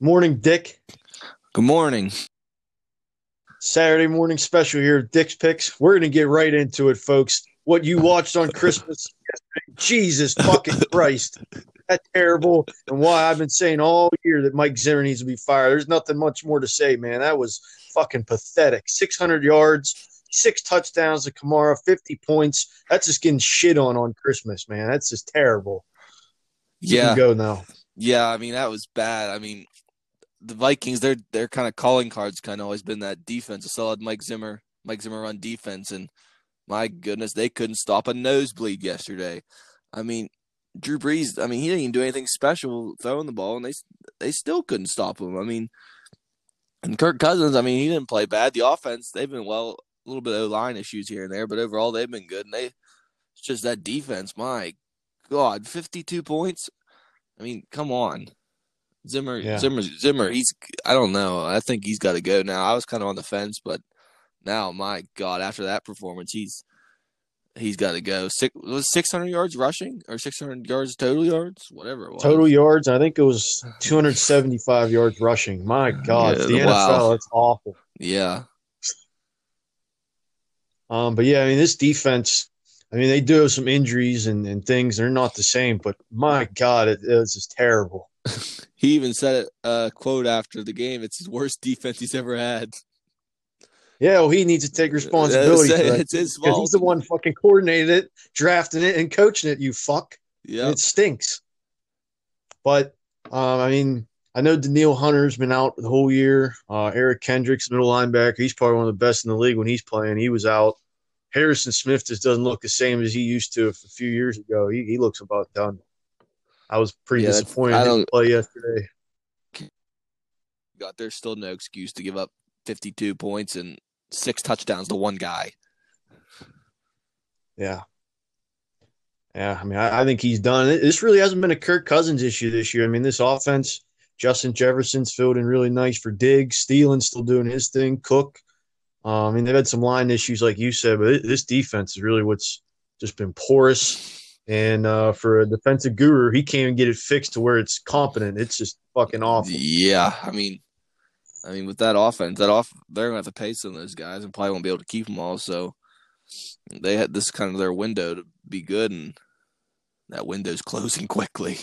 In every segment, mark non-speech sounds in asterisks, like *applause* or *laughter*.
Morning, Dick. Good morning. Saturday morning special here, at Dick's Picks. We're going to get right into it, folks. What you watched on Christmas Jesus fucking *laughs* Christ. That's terrible. And why I've been saying all year that Mike Zimmer needs to be fired. There's nothing much more to say, man. That was fucking pathetic. 600 yards, six touchdowns to Kamara, 50 points. That's just getting shit on on Christmas, man. That's just terrible. You Yeah, can go now. yeah. I mean, that was bad. I mean, the Vikings, their their kind of calling cards kind of always been that defense, a solid Mike Zimmer, Mike Zimmer run defense, and my goodness, they couldn't stop a nosebleed yesterday. I mean, Drew Brees. I mean, he didn't even do anything special throwing the ball, and they they still couldn't stop him. I mean, and Kirk Cousins. I mean, he didn't play bad. The offense, they've been well, a little bit of line issues here and there, but overall they've been good. And they, it's just that defense. My God, fifty-two points. I mean, come on. Zimmer, Yeah. Zimmer, Zimmer. He's. I don't know. I think he's got to go now. I was kind of on the fence, but now, my God, after that performance, he's he's got to go. Six was six hundred yards rushing or six hundred yards total yards, whatever it was. Total yards, I think it was 275 yards rushing. My God, Yeah, the wow. NFL, that's awful. Yeah, Um, but yeah, I mean, this defense, I mean, they do have some injuries and, and things. They're not the same, but my God, it, it's just terrible. *laughs* he even said it. Uh, quote after the game. It's his worst defense he's ever had. Yeah, well, he needs to take *laughs* responsibility for that. It's his fault. he's the one fucking coordinating it, drafting it, and coaching it, you fuck. Yeah, It stinks. But, um, I mean, I know Danielle Hunter's been out the whole year. Uh, Eric Kendricks, middle linebacker, he's probably one of the best in the league when he's playing. He was out. Harrison Smith just doesn't look the same as he used to a few years ago. He, he looks about done. I was pretty Yeah, disappointed I he didn't don't- play yesterday. God, there's still no excuse to give up 52 points and six touchdowns to one guy. Yeah. Yeah, I mean, I, I think he's done. This really hasn't been a Kirk Cousins issue this year. I mean, this offense, Justin Jefferson's filled in really nice for Diggs. Thielen's still doing his thing. Cook. Uh, I mean, they've had some line issues, like you said, but this defense is really what's just been porous. And uh, for a defensive guru, he can't even get it fixed to where it's competent. It's just fucking awful. Yeah, I mean, I mean, with that offense, that off, they're gonna have to pay some of those guys and probably won't be able to keep them all. So they had this kind of their window to be good, and that window's *laughs* closing quickly.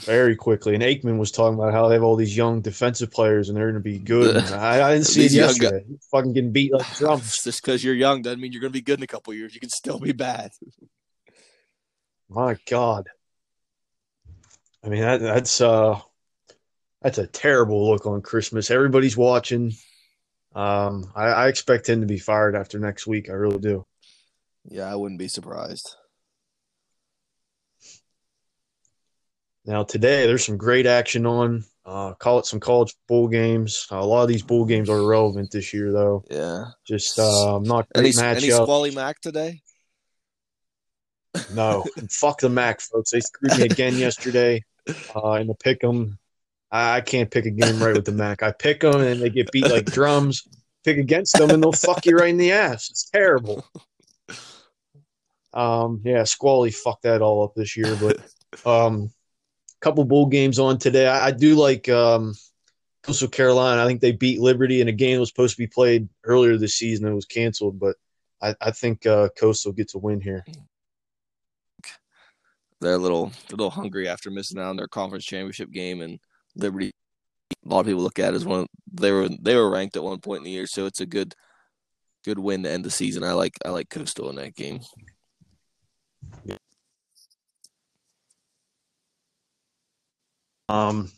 Very quickly. And Aikman was talking about how they have all these young defensive players and they're going to be good. *laughs* I, I didn't see it yesterday. Fucking getting beat like drums. *laughs* Just because you're young doesn't mean you're gonna be good in a couple years. You can still be bad. My God. I mean that that's uh that's a terrible look on Christmas. Everybody's watching. Um I, I expect him to be fired after next week. I really do. Yeah, I wouldn't be surprised. Now today there's some great action on. Uh call it some college bowl games. a lot of these bowl games are relevant this year though. Yeah. Just uh not Any great any matchup. Squally Mac today? No, *laughs* fuck the Mac, folks. They screwed me again yesterday uh, in the pick 'em. I, I can't pick a game right with the Mac. I pick them and they get beat like *laughs* drums. Pick against them and they'll fuck you right in the ass. It's terrible. *laughs* Um, yeah, Squally fucked that all up this year, but um, couple bowl games on today. I, I do like um, Coastal Carolina. I think they beat Liberty in a game that was supposed to be played earlier this season and was canceled, but I, I think uh, Coastal gets a win here. they're a little a little hungry after missing out on their conference championship game and Liberty. A lot of people look at as one. Of, they were they were ranked at one point in the year, so it's a good good win to end the season. I like I like Coastal in that game. Um,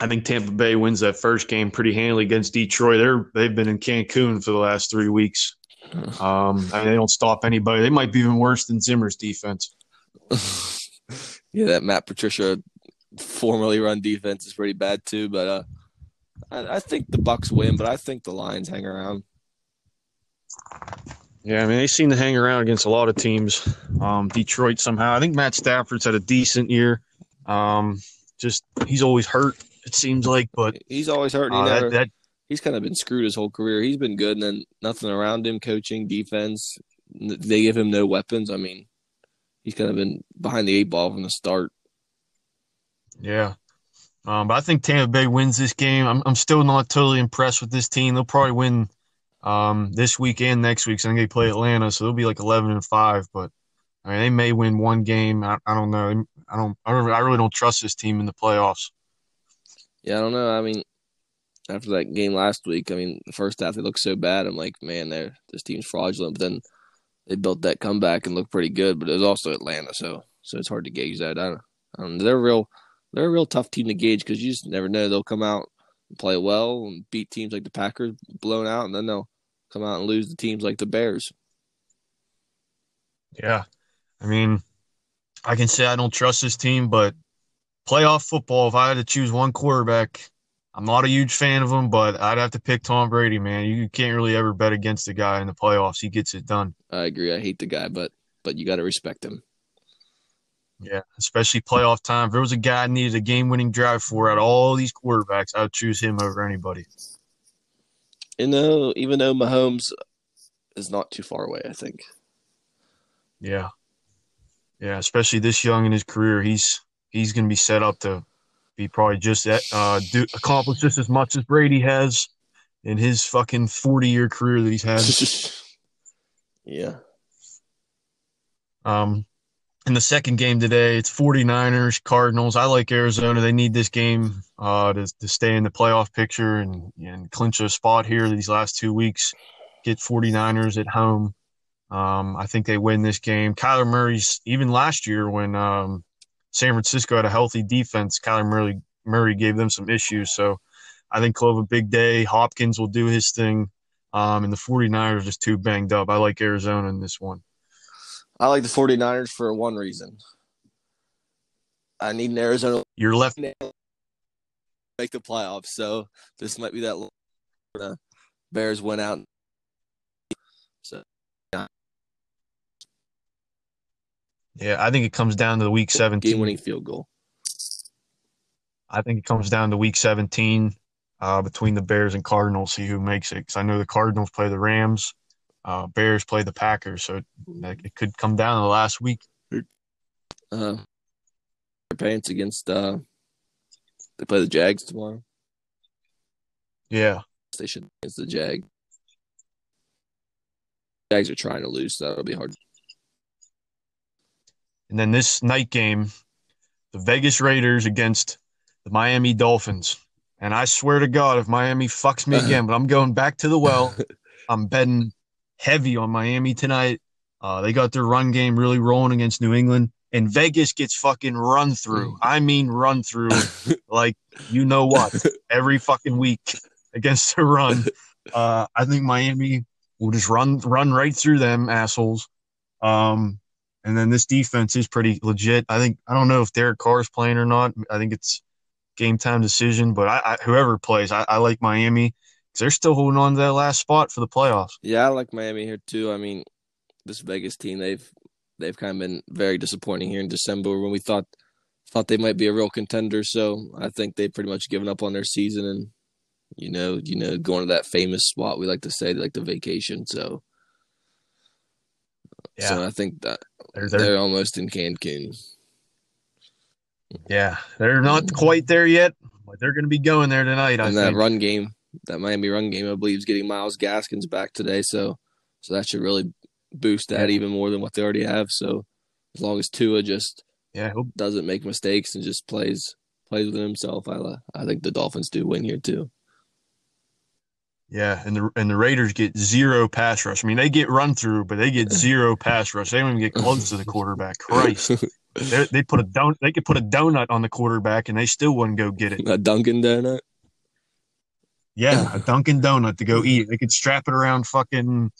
I think Tampa Bay wins that first game pretty handily against Detroit. They're they've been in Cancun for the last three weeks. Um, I mean, they don't stop anybody. They might be even worse than Zimmer's defense. *laughs* yeah, that Matt Patricia formerly run defense is pretty bad too. But uh, I, I think the Bucks win, but I think the Lions hang around. Yeah, I mean, they seem to hang around against a lot of teams. Um, Detroit somehow. I think Matt Stafford's had a decent year. Um, just he's always hurt. It seems like, but He's always hurt. He uh, never, that, that he's kind of been screwed his whole career. He's been good, and then nothing around him, coaching, defense, they give him no weapons. I mean, he's kind of been behind the eight ball from the start. Yeah. Um, but I think Tampa Bay wins this game. I'm, I'm still not totally impressed with this team. They'll probably win um, this week and next week. So I think they play Atlanta, so they'll be like 11 and five. But I mean, they may win one game. I, I don't know. I don't. I really don't trust this team in the playoffs. Yeah, I don't know. I mean, after that game last week, I mean, the first half they looked so bad. I'm like, man, they're this team's fraudulent. But then they built that comeback and looked pretty good. But it was also Atlanta, so so it's hard to gauge that. I don't. I don't they're real. They're a real tough team to gauge because you just never know. They'll come out and play well and beat teams like the Packers blown out, and then they'll come out and lose the teams like the Bears. Yeah, I mean, I can say I don't trust this team, but playoff football. If I had to choose one quarterback, I'm not a huge fan of him, but I'd have to pick Tom Brady. Man, you can't really ever bet against the guy in the playoffs. He gets it done. I agree. I hate the guy, but but you got to respect him. Yeah, especially playoff time. If there was a guy I needed a game winning drive for out of all these quarterbacks, I would choose him over anybody. You know, even though Mahomes is not too far away, I think. Yeah. Yeah, especially this young in his career, he's he's going to be set up to be probably just uh do accomplish just as much as Brady has in his fucking 40 year career that he's had. *laughs* yeah. Um in the second game today, it's 49ers, Cardinals. I like Arizona. They need this game uh, to, to stay in the playoff picture and, and clinch a spot here these last two weeks. Get 49ers at home. Um, I think they win this game. Kyler Murray's, even last year when um, San Francisco had a healthy defense, Kyler Murray, Murray gave them some issues. So I think have a big day. Hopkins will do his thing. Um, and the 49ers are just too banged up. I like Arizona in this one. I like the 49ers for one reason. I need an Arizona. You're left. Make the playoffs, so this might be that. Bears went out. So, yeah. Yeah, I think it comes down to the week 17. Game winning field goal. I think it comes down to week 17 uh, between the Bears and Cardinals, see who makes it. Because I know the Cardinals play the Rams uh, Bears play the Packers, so it, it could come down to the last week. Uh, pants against uh, they play the Jags tomorrow. Yeah, they should against the Jag. Jags are trying to lose, so that'll be hard. And then this night game, the Vegas Raiders against the Miami Dolphins. And I swear to God, if Miami fucks me again, but I'm going back to the well. *laughs* I'm betting heavy on Miami tonight. Uh, they got their run game really rolling against New England, and Vegas gets fucking run through. Mm. I mean, run through *laughs* like you know what every fucking week against the run. Uh, I think Miami will just run run right through them assholes. Um, and then this defense is pretty legit. I think I don't know if Derek Carr is playing or not. I think it's game time decision, but I, I whoever plays, I, I like Miami because they're still holding on to that last spot for the playoffs. Yeah, I like Miami here too. I mean, this Vegas team they've they've kind of been very disappointing here in December when we thought thought they might be a real contender. So I think they've pretty much given up on their season and you know you know going to that famous spot we like to say like the vacation. So yeah, so I think that they're, they're, they're almost in Cancun. Yeah, they're not quite there yet, but they're going to be going there tonight. And I that think. run game, that Miami run game, I believe, is getting Myles Gaskins back today. So, so that should really boost that even more than what they already have. So, as long as Tua just yeah doesn't make mistakes and just plays plays with himself, I I think the Dolphins do win here too. Yeah, and the and the Raiders get zero pass rush. I mean, they get run through, but they get zero pass rush. They don't even get close to the quarterback. Christ, *laughs* they, they put a don they could put a donut on the quarterback, and they still wouldn't go get it. A Dunkin' donut. Yeah, *laughs* a Dunkin' Donut to go eat. They could strap it around fucking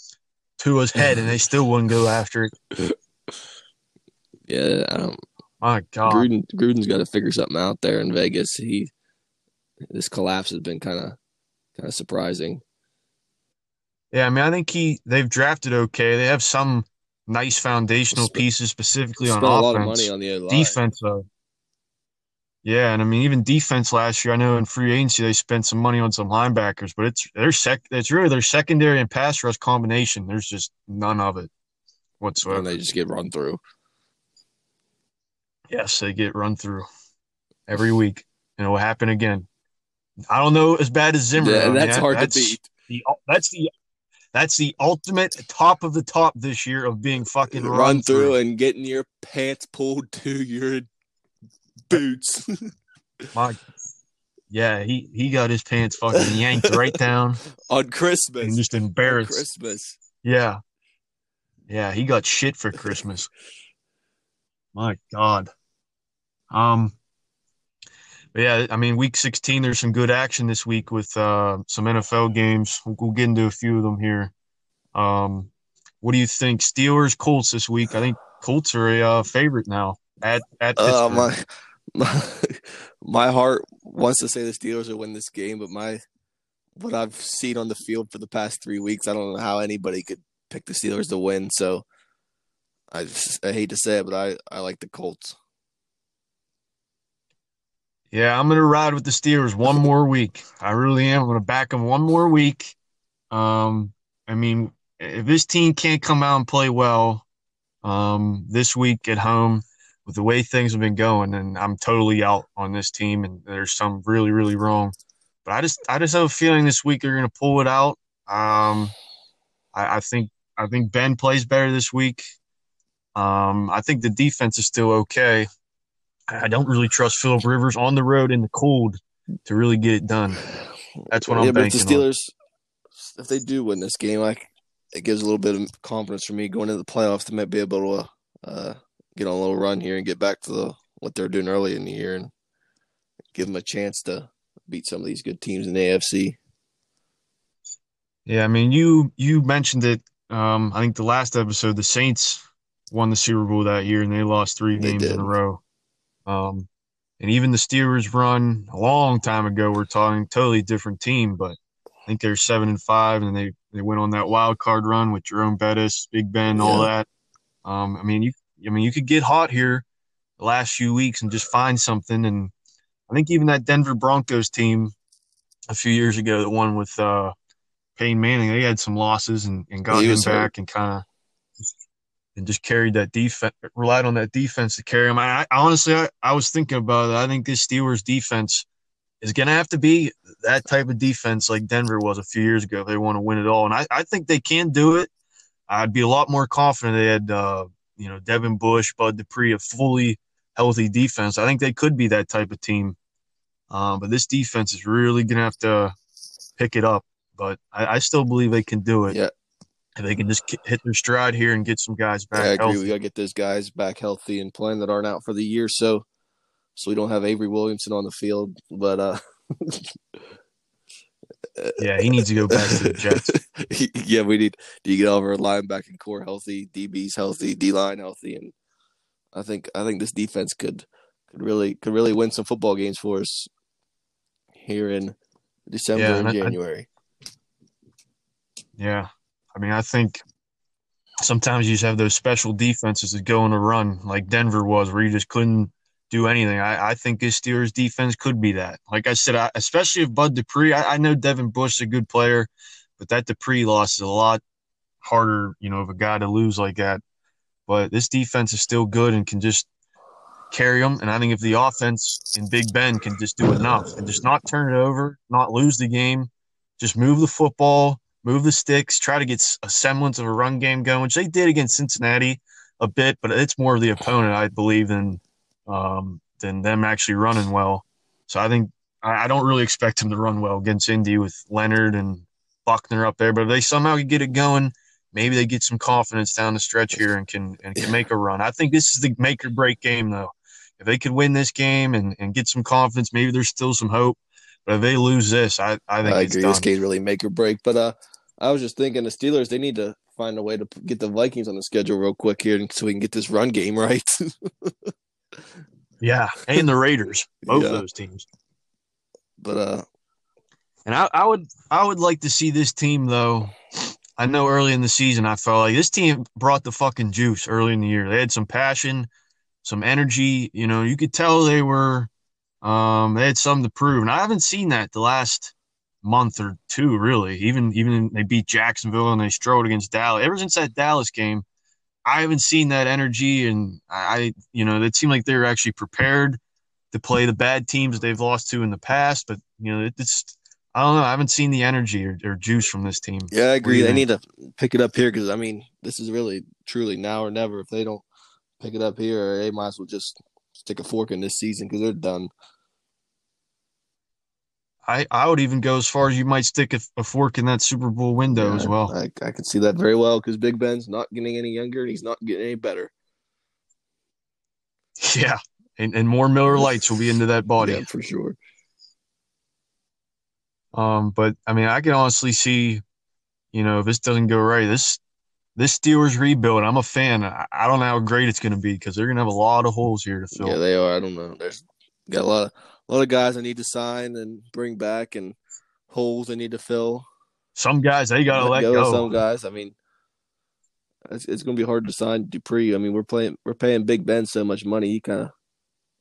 Tua's head, and they still wouldn't go after it. *laughs* Yeah, I don't. My God, Gruden, Gruden's got to figure something out there in Vegas. He this collapse has been kind of kind of surprising. Yeah, I mean, I think he they've drafted okay. They have some nice foundational pieces, specifically on offense. A lot of money on the defense. Uh, yeah, and I mean even defense last year. I know in free agency they spent some money on some linebackers, but it's their sec. It's really their secondary and pass rush combination. There's just none of it whatsoever. And they just get run through. Yes, they get run through every week. and it will happen again. I don't know as bad as Zimmer. Yeah, I mean, that's hard that's to beat. The, that's the that's the ultimate top of the top this year of being fucking Run, run, through and getting your pants pulled to your boots. *laughs* My, yeah, he he got his pants fucking yanked right down *laughs* on Christmas. and just On embarrassed. Christmas. Yeah, yeah, he got shit for Christmas. *laughs* My God. Um. But yeah, I mean, week 16, there's some good action this week with uh, some NFL games. We'll, we'll get into a few of them here. Um, what do you think? Steelers, Colts this week. I think Colts are a uh, favorite now at at. Uh, my, *laughs* my my heart wants to say the Steelers will win this game, but my what I've seen on the field for the past three weeks, I don't know how anybody could pick the Steelers to win. So I just, I hate to say it, but I, I like the Colts. Yeah, I'm gonna ride with the Steelers one more week. I really am. I'm gonna back them one more week. Um, I mean, if this team can't come out and play well, um, this week at home with the way things have been going, then I'm totally out on this team, and there's some really, really wrong. But I just, I just have a feeling this week they're gonna pull it out. Um, I, I think, I think Ben plays better this week. Um, I think the defense is still okay. I don't really trust Philip Rivers on the road in the cold to really get it done. That's what I'm yeah, but if the banking on. Steelers, if they do win this game, like it gives a little bit of confidence for me going into the playoffs. They might be able to uh, get on a little run here and get back to the, what they're doing early in the year and give them a chance to beat some of these good teams in the AFC. Yeah, I mean, you you mentioned it. Um, I think the last episode, the Saints won the Super Bowl that year, and they lost three They games did. in a row. Um, and even the Steelers run a long time ago. We're talking totally different team, but I think they're seven and five, and they they went on that wild card run with Jerome Bettis, Big Ben, all Yeah. that. Um, I mean, you I mean, you could get hot here the last few weeks and just find something. And I think even that Denver Broncos team a few years ago the one with uh, Peyton Manning, they had some losses and, and got him was hurt. back and kind of and just carried that defense, relied on that defense to carry him. I, I honestly, I, I was thinking about it. I think this Steelers defense is going to have to be that type of defense like Denver was a few years ago if they want to win it all. And I, I think they can do it. I'd be a lot more confident they had, uh, you know, Devin Bush, Bud Dupree, a fully healthy defense. I think they could be that type of team. Um, but this defense is really going to have to pick it up. But I, I still believe they can do it. Yeah. If they can just hit their stride here and get some guys back I agree. healthy. We gotta get those guys back healthy and playing that aren't out for the year, so so we don't have Avery Williamson on the field. But uh, *laughs* Yeah, he needs to go back to the Jets. *laughs* yeah, we need to get all of our linebacking core healthy, DBs healthy, D line healthy, and I think I think this defense could could really could really win some football games for us here in December Yeah, and and I- I- January. Yeah. I mean, I think sometimes you just have those special defenses that go on a run, like Denver was, where you just couldn't do anything. I, I think this Steelers defense could be that. Like I said, I, especially if Bud Dupree, I, I know Devin Bush is a good player, but that Dupree loss is a lot harder, you know, of a guy to lose like that. But this defense is still good and can just carry them. And I think if the offense and Big Ben can just do enough and just not turn it over, not lose the game, just move the football, move the sticks, try to get a semblance of a run game going, which they did against Cincinnati a bit, but it's more of the opponent, I believe, than um, than them actually running well. So I think I, I don't really expect them to run well against Indy with Leonard and Buckner up there. But if they somehow get it going, maybe they get some confidence down the stretch here and can and can make a run. I think this is the make or break game, though. If they could win this game and, and get some confidence, maybe there's still some hope. But if they lose this, I, I think I it's agree. done. This game's really make or break. But uh, I was just thinking the Steelers they need to find a way to get the Vikings on the schedule real quick here, so we can get this run game *laughs* right. Yeah, and the Raiders, both Yeah. of those teams. but uh, And I, I would I would like to see this team though. I know early in the season I felt like this team brought the fucking juice early in the year. They had some passion, some energy. You know, you could tell they were um they had something to prove. And I haven't seen that the last month or two really. Even even they beat Jacksonville and they strode against Dallas. Ever since that Dallas game, I haven't seen that energy and I you know, it seemed like they were actually prepared to play the bad teams they've lost to in the past. But you know, it's I don't know. I haven't seen the energy or, or juice from this team. Yeah, I agree. They need to pick it up here because I mean, this is really truly now or never. If they don't pick it up here, they might as well just stick a fork in this season because they're done. I, I would even go as far as you might stick a, a fork in that Super Bowl window yeah, as well. I, I could see that very well because Big Ben's not getting any younger and he's not getting any better. *laughs* Yeah, and, and more Miller Lites will be into that body. Yeah, for sure. Um, but I mean, I can honestly see, you know, if this doesn't go right, this this Steelers rebuild. I'm a fan. I, I don't know how great it's going to be because they're going to have a lot of holes here to fill. Yeah, they are. I don't know. There's got a lot of a lot of guys I need to sign and bring back, and holes they need to fill. Some guys they got to let, let go. Some guys, I mean, it's, it's going to be hard to sign Dupree. I mean, we're playing we're paying Big Ben so much money, he kind of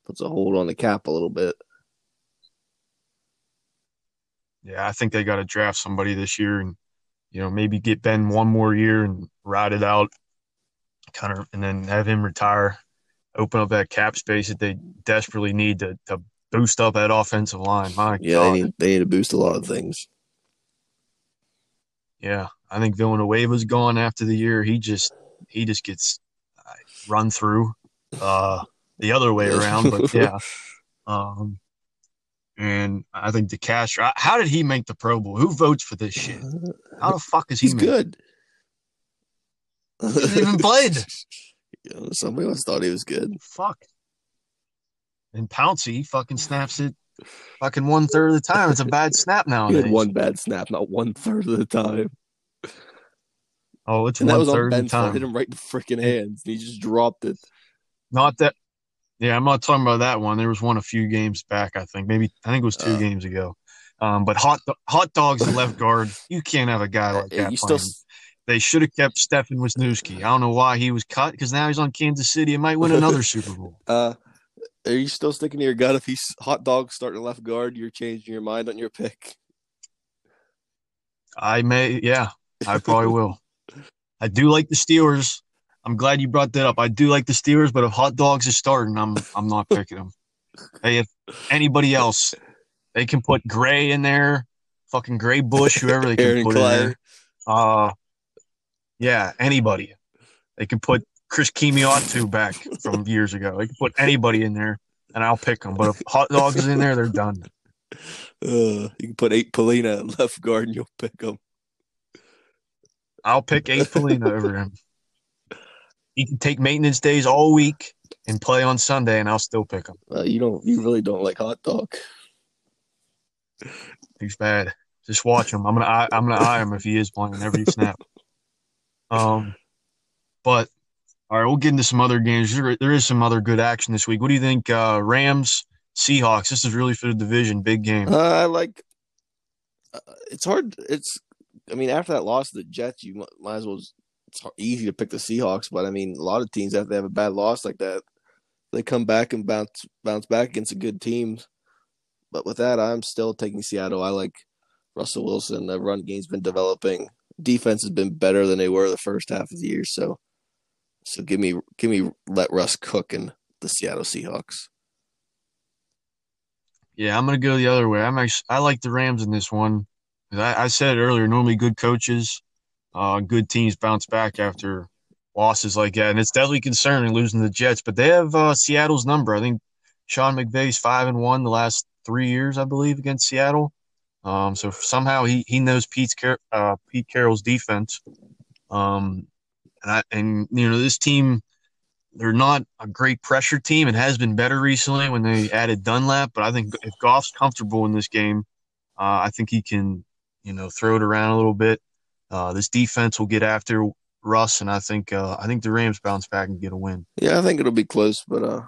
puts a hold on the cap a little bit. Yeah, I think they got to draft somebody this year and you know maybe get Ben one more year and ride it out, kind of, and then have him retire, open up that cap space that they desperately need to to boost up that offensive line. My yeah, God. they need they need to boost a lot of things. Yeah, I think Villanueva's gone after the year. He just he just gets uh, run through uh, the other way around. But *laughs* yeah, um, and I think the cash. How did he make the Pro Bowl? Who votes for this shit? How the fuck is he? He's good. He even played. *laughs* Somebody else thought he was good. Fuck. And Pouncey fucking snaps it fucking one third of the time. It's a bad snap now. *laughs* He had one bad snap, not one third of the time. Oh, it's and one that was third on the time. Hit him right in the freaking hands. he just dropped it. Not that yeah, I'm not talking about that one. There was one a few games back, I think. Maybe I think it was two uh, games ago. Um, but hot hot dogs left *laughs* guard, you can't have a guy like that. You still, they should have kept Stefan Wisniewski. I don't know why he was cut because now he's on Kansas City and might win another Super Bowl. *laughs* Uh, are you still sticking to your gut? If he's hot dog starting left guard, you're changing your mind on your pick. I may, yeah, I probably will. I do like the Steelers. I'm glad you brought that up. I do like the Steelers, but if hot dogs is starting, I'm I'm not picking them. hey, if anybody else, they can put Gray in there, fucking Gray Bush, whoever they can *laughs* Aaron put Clay. in there. Uh, yeah, anybody. They can put Chris Kemoeatu back from *laughs* years ago. They can put anybody in there, and I'll pick them. But if hot dogs is in there, they're done. Uh, you can put eight Polina at left guard, and you'll pick them. I'll pick eight Polina over him. *laughs* He can take maintenance days all week and play on Sunday, and I'll still pick him. Uh, you don't. You really don't like hot dog. He's bad. Just watch him. I'm gonna. Eye, I'm gonna eye him if he is playing every snap. *laughs* Um, but all right, we'll get into some other games. There, is some other good action this week. What do you think? Uh, Rams, Seahawks. This is really for the division. Big game. Uh, I like. Uh, it's hard. It's. I mean, after that loss to the Jets, you might as well it's easy to pick the Seahawks, but I mean, a lot of teams after they have a bad loss like that, they come back and bounce bounce back against a good team. But with that, I'm still taking Seattle. I like Russell Wilson. The run game's been developing. Defense has been better than they were the first half of the year. So, so give me give me let Russ cook in the Seattle Seahawks. Yeah, I'm gonna go the other way. I'm actually I like the Rams in this one. I, I said earlier, normally good coaches uh, good teams bounce back after losses like that, and it's definitely concerning losing the Jets. But they have uh, Seattle's number. I think Sean McVay's five and one the last three years, I believe, against Seattle. Um, so somehow he he knows Pete's uh, Pete Carroll's defense. Um, and I and you know this team, they're not a great pressure team. It has been better recently when they added Dunlap, but I think if Goff's comfortable in this game, uh, I think he can you know throw it around a little bit. Uh, this defense will get after Russ, and I think uh, I think the Rams bounce back and get a win. Yeah, I think it'll be close, but uh,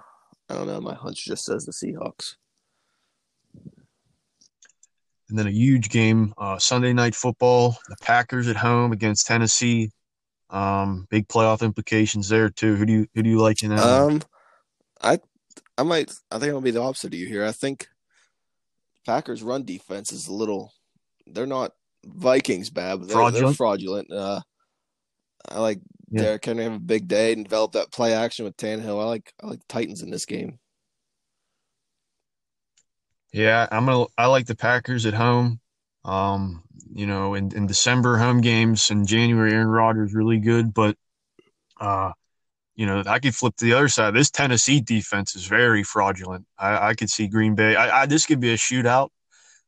I don't know. My hunch just says the Seahawks. And then a huge game, uh, Sunday night football. The Packers at home against Tennessee. Um, big playoff implications there too. Who do you who do you like in that? Um, I I might I think I'll be the opposite of you here. I think Packers run defense is a little. They're not Vikings bad, but they're fraudulent. They're fraudulent. Uh, I like yeah. Derrick Henry have a big day and develop that play action with Tannehill. I like I like Titans in this game. Yeah, I'm gonna. I like the Packers at home. Um, you know, in, in December home games in January, Aaron Rodgers really good, but uh, you know, I could flip to the other side. This Tennessee defense is very fraudulent. I, I could see Green Bay. I, I, this could be a shootout.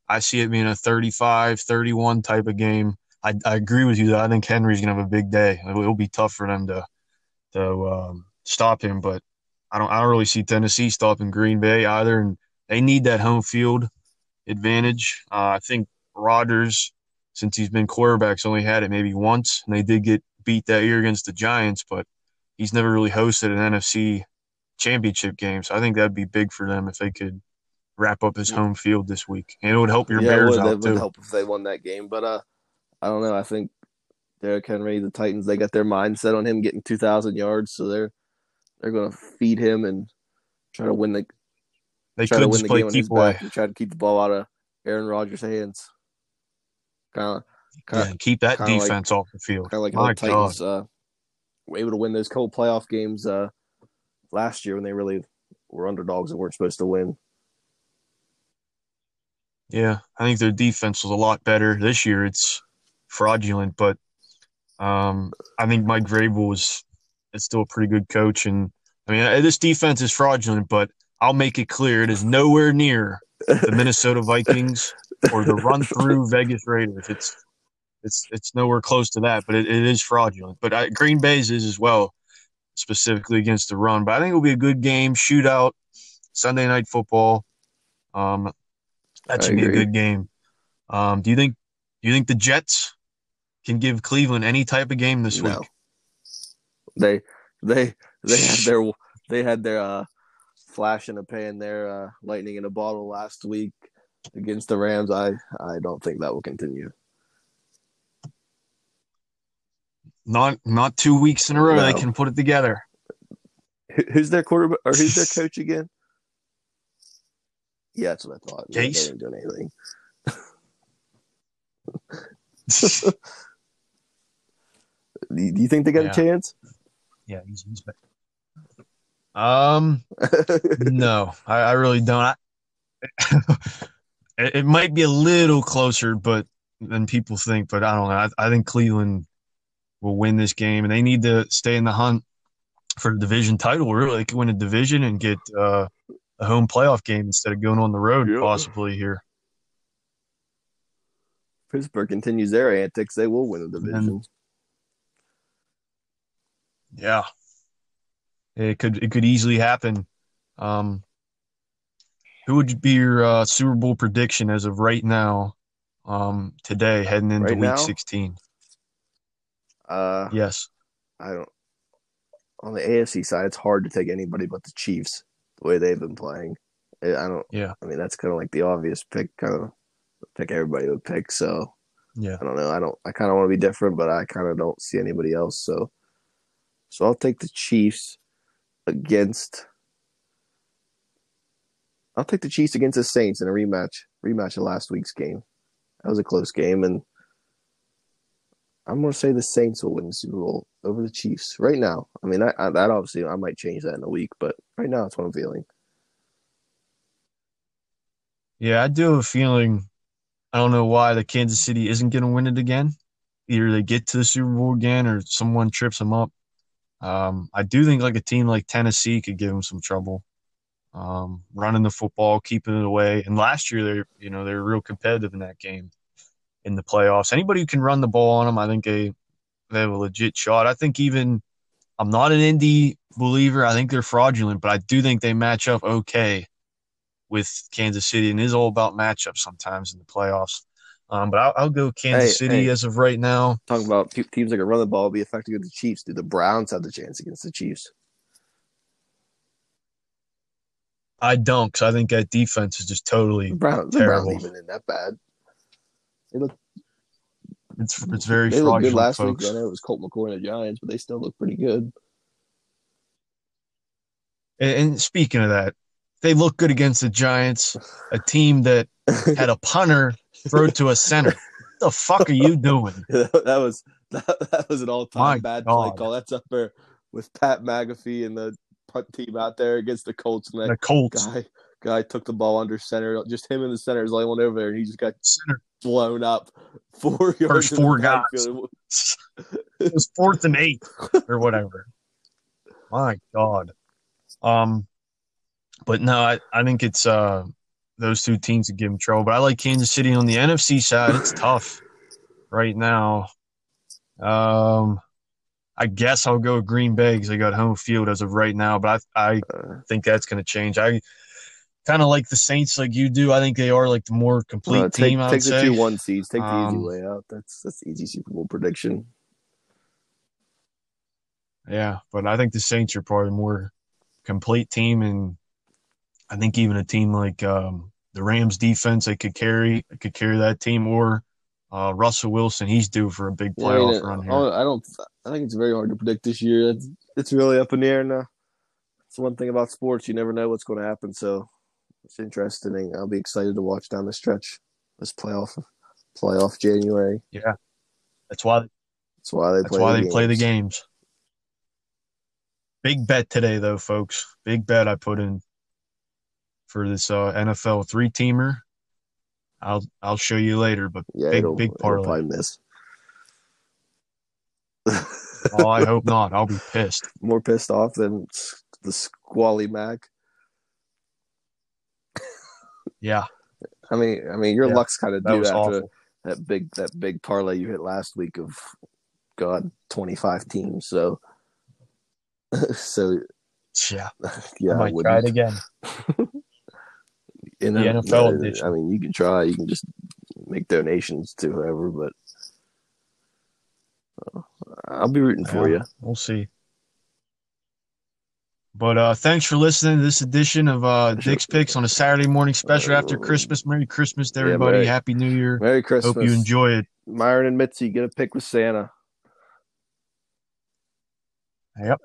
I see it being a 35 31 type of game. I, I agree with you, though. I think Henry's going to have a big day. It'll, it'll, be tough for them to to um, stop him, but I don't, I don't really see Tennessee stopping Green Bay either. And they need that home field advantage. Uh, I think Rodgers, since he's been quarterbacks, only had it maybe once, and they did get beat that year against the Giants, but he's never really hosted an NFC championship game. So I think that'd be big for them if they could wrap up his home field this week, and it would help your yeah, Bears it would, out it too. would help if they won that game, but uh, I don't know. I think Derrick Henry, the Titans, they got their mindset on him getting two thousand yards, so they're they're going to feed him and try to win the. They could the play keep away. try to keep the ball out of Aaron Rodgers' hands. Kind of, Yeah, keep that kinda like- defense off the field. Kind of like My the Titans uh, were able to win those cold playoff games uh, last year when they really were underdogs and weren't supposed to win. Yeah, I think their defense was a lot better this year. It's fraudulent, but um, I think Mike Vrabel was is still a pretty good coach. And I mean, uh, this defense is fraudulent, but I'll make it clear it is nowhere near the *laughs* Minnesota Vikings or the run *laughs* through Vegas Raiders. It's it's it's nowhere close to that, but it, it is fraudulent. But I, Green Bay's is as well, specifically against the run. But I think it'll be a good game, shootout, Sunday night football. Um, that should be a good game. Um, do you think do you think the Jets can give Cleveland any type of game this No. week? They they they had their *laughs* they had their uh, flash in a pan, their uh, lightning in a bottle last week against the Rams. I I don't think that will continue. Not not two weeks in a row they can put it together. Who's their quarterback or who's their *laughs* coach again? Yeah, that's what I thought. Gase? they ain't doing anything. *laughs* Do you do think they got Yeah. a chance? yeah, he's, he's back. Um, *laughs* no, I, I really don't. I, it, it might be a little closer, but than people think. But I don't know. I, I think Cleveland will win this game, and they need to stay in the hunt for the division title. Really, they could win a division and get uh, a home playoff game instead of going on the road, Yeah. possibly here. Pittsburgh continues their antics. They will win the division. Yeah, it could it could easily happen. Um, who would be your uh, Super Bowl prediction as of right now? Um, today heading into Right Week now? 16. Uh, Yes. I don't. On the AFC side, it's hard to take anybody but the Chiefs the way they've been playing. I don't. Yeah. I mean, that's kind of like the obvious pick, kind of pick everybody would pick. So Yeah. I don't know. I don't. I kind of want to be different, but I kind of don't see anybody else. So, so I'll take the Chiefs against. I'll take the Chiefs against the Saints in a rematch. Rematch of last week's game. That was a close game, and I'm to say the Saints will win the Super Bowl over the Chiefs right now. I mean, I, I, that obviously I might change that in a week, but right now that's what I'm feeling. Yeah, I do have a feeling. I don't know why the Kansas City isn't to win it again. Either they get to the Super Bowl again, or someone trips them up. Um, I do think like a team like Tennessee could give them some trouble, um, running the football, keeping it away. And last year they're you know, they're real competitive in that game, in the playoffs. Anybody who can run the ball on them, I think they they have a legit shot. I think even I'm not an Indy believer. I think they're fraudulent, but I do think they match up okay with Kansas City, and it is all about matchups sometimes in the playoffs. Um, but I'll, I'll go Kansas Hey, City hey. as of right now. Talking about teams that can run the ball, be effective against the Chiefs. Do the Browns have the chance against the Chiefs? I don't, because I think that defense is just totally The Browns, the Terrible. Browns even in that bad. They look it's it's very they looked good last folks. week. I know it was Colt McCoy and the Giants, but they still look pretty good. And, and speaking of that, they look good against the Giants, a team that had a *laughs* punter throw to a center. What the fuck are you doing? that was *laughs* that, that was *laughs* an all time bad play call. That's up there with Pat McAfee and the punt team out there against the Colts and The Colts. guy Guy took the ball under center. Just him in the center is the only one over there, and he just got Center. blown up *laughs* four yards. First four guys. It was fourth and eight or whatever. *laughs* My God. Um, but no, I, I think it's uh those two teams that give them trouble. But I like Kansas City on the NFC side. It's tough right now. Um, I guess I'll go Green Bay because they got home field as of right now. But I I Uh, think that's going to change. I kind of like the Saints like you do. I think they are like the more complete uh, take team. I take the say. two one seeds. Take the Um, easy way out. That's that's the easy Super Bowl prediction. Yeah, but I think the Saints are probably a more complete team, and I think even a team like um, the Rams defense, they could carry, could carry that team, or uh, Russell Wilson, he's due for a big Yeah, I, playoff mean, run here. I don't. I think it's very hard to predict this year. It's it's really up in the air now. It's one thing about sports; you never know what's going to happen. So it's interesting. I'll be excited to watch down the stretch this playoff playoff January. Yeah, that's why. That's why they That's play. why the they play the games. games. Big bet today, though, folks. Big bet I put in for this uh, NFL three teamer. I'll I'll show you later, but Yeah, big big parlay. miss. oh, I *laughs* hope not. I'll be pissed. More pissed off than the squally Mac. Yeah, I mean, I mean, your Yeah, luck's kind of that due after awful. that big that big parlay you hit last week of God twenty five teams. So, *laughs* so Yeah, *laughs* yeah, I might try it again. In The NFL uh, edition. I mean, you can try. You can just make donations to whoever, but uh, I'll be rooting for Yeah. you. We'll see. But uh, thanks for listening to this edition of uh, Dick's Picks on a Saturday morning special after Christmas. Merry Christmas to Yeah, everybody. Merry- Happy New Year. Merry Christmas. Hope you enjoy it. Myron and Mitzi get a pick with Santa. Yep.